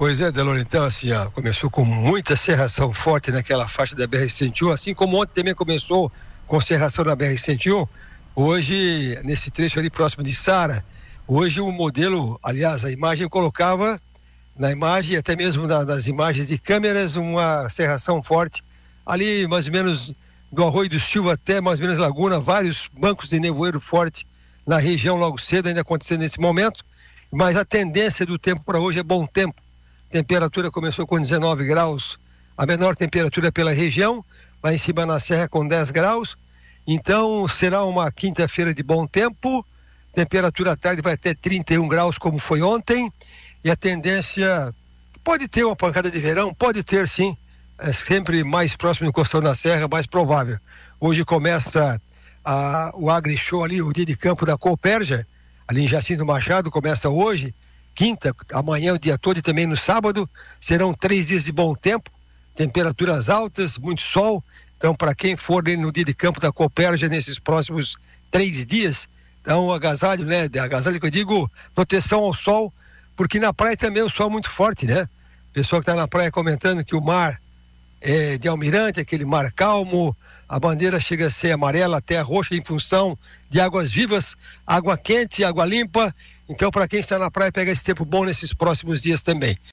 Pois é, Delor, então assim, ó, começou com muita serração forte naquela faixa da BR-101, assim como ontem também começou com serração na BR-101, hoje, nesse trecho ali próximo de Sara, hoje o modelo, aliás, a imagem colocava na imagem, até mesmo na, nas imagens de câmeras, uma serração forte ali mais ou menos do Arroio do Silva até mais ou menos Laguna, vários bancos de nevoeiro forte na região logo cedo, ainda acontecendo nesse momento, mas a tendência do tempo para hoje é bom tempo. Temperatura começou com 19 graus, a menor temperatura pela região, lá em cima na serra com 10 graus. Então será uma quinta-feira de bom tempo. Temperatura à tarde vai até 31 graus, como foi ontem. E a tendência pode ter uma pancada de verão, pode ter sim, é sempre mais próximo do Costão da Serra, mais provável. Hoje começa a, o Agri Show ali, o dia de campo da Cooperja, ali em Jacinto Machado, começa hoje, quinta, amanhã o dia todo e também no sábado. Serão três dias de bom tempo, temperaturas altas, muito sol. Então, para quem for no dia de campo da Cooperja nesses próximos três dias, então agasalho, né? Agasalho que eu digo, proteção ao sol, porque na praia também o sol é muito forte, né? Pessoal que está na praia comentando que o mar é, de Almirante, aquele mar calmo, a bandeira chega a ser amarela até roxa em função de águas vivas, água quente, água limpa. Então, para quem está na praia, pega esse tempo bom nesses próximos dias também.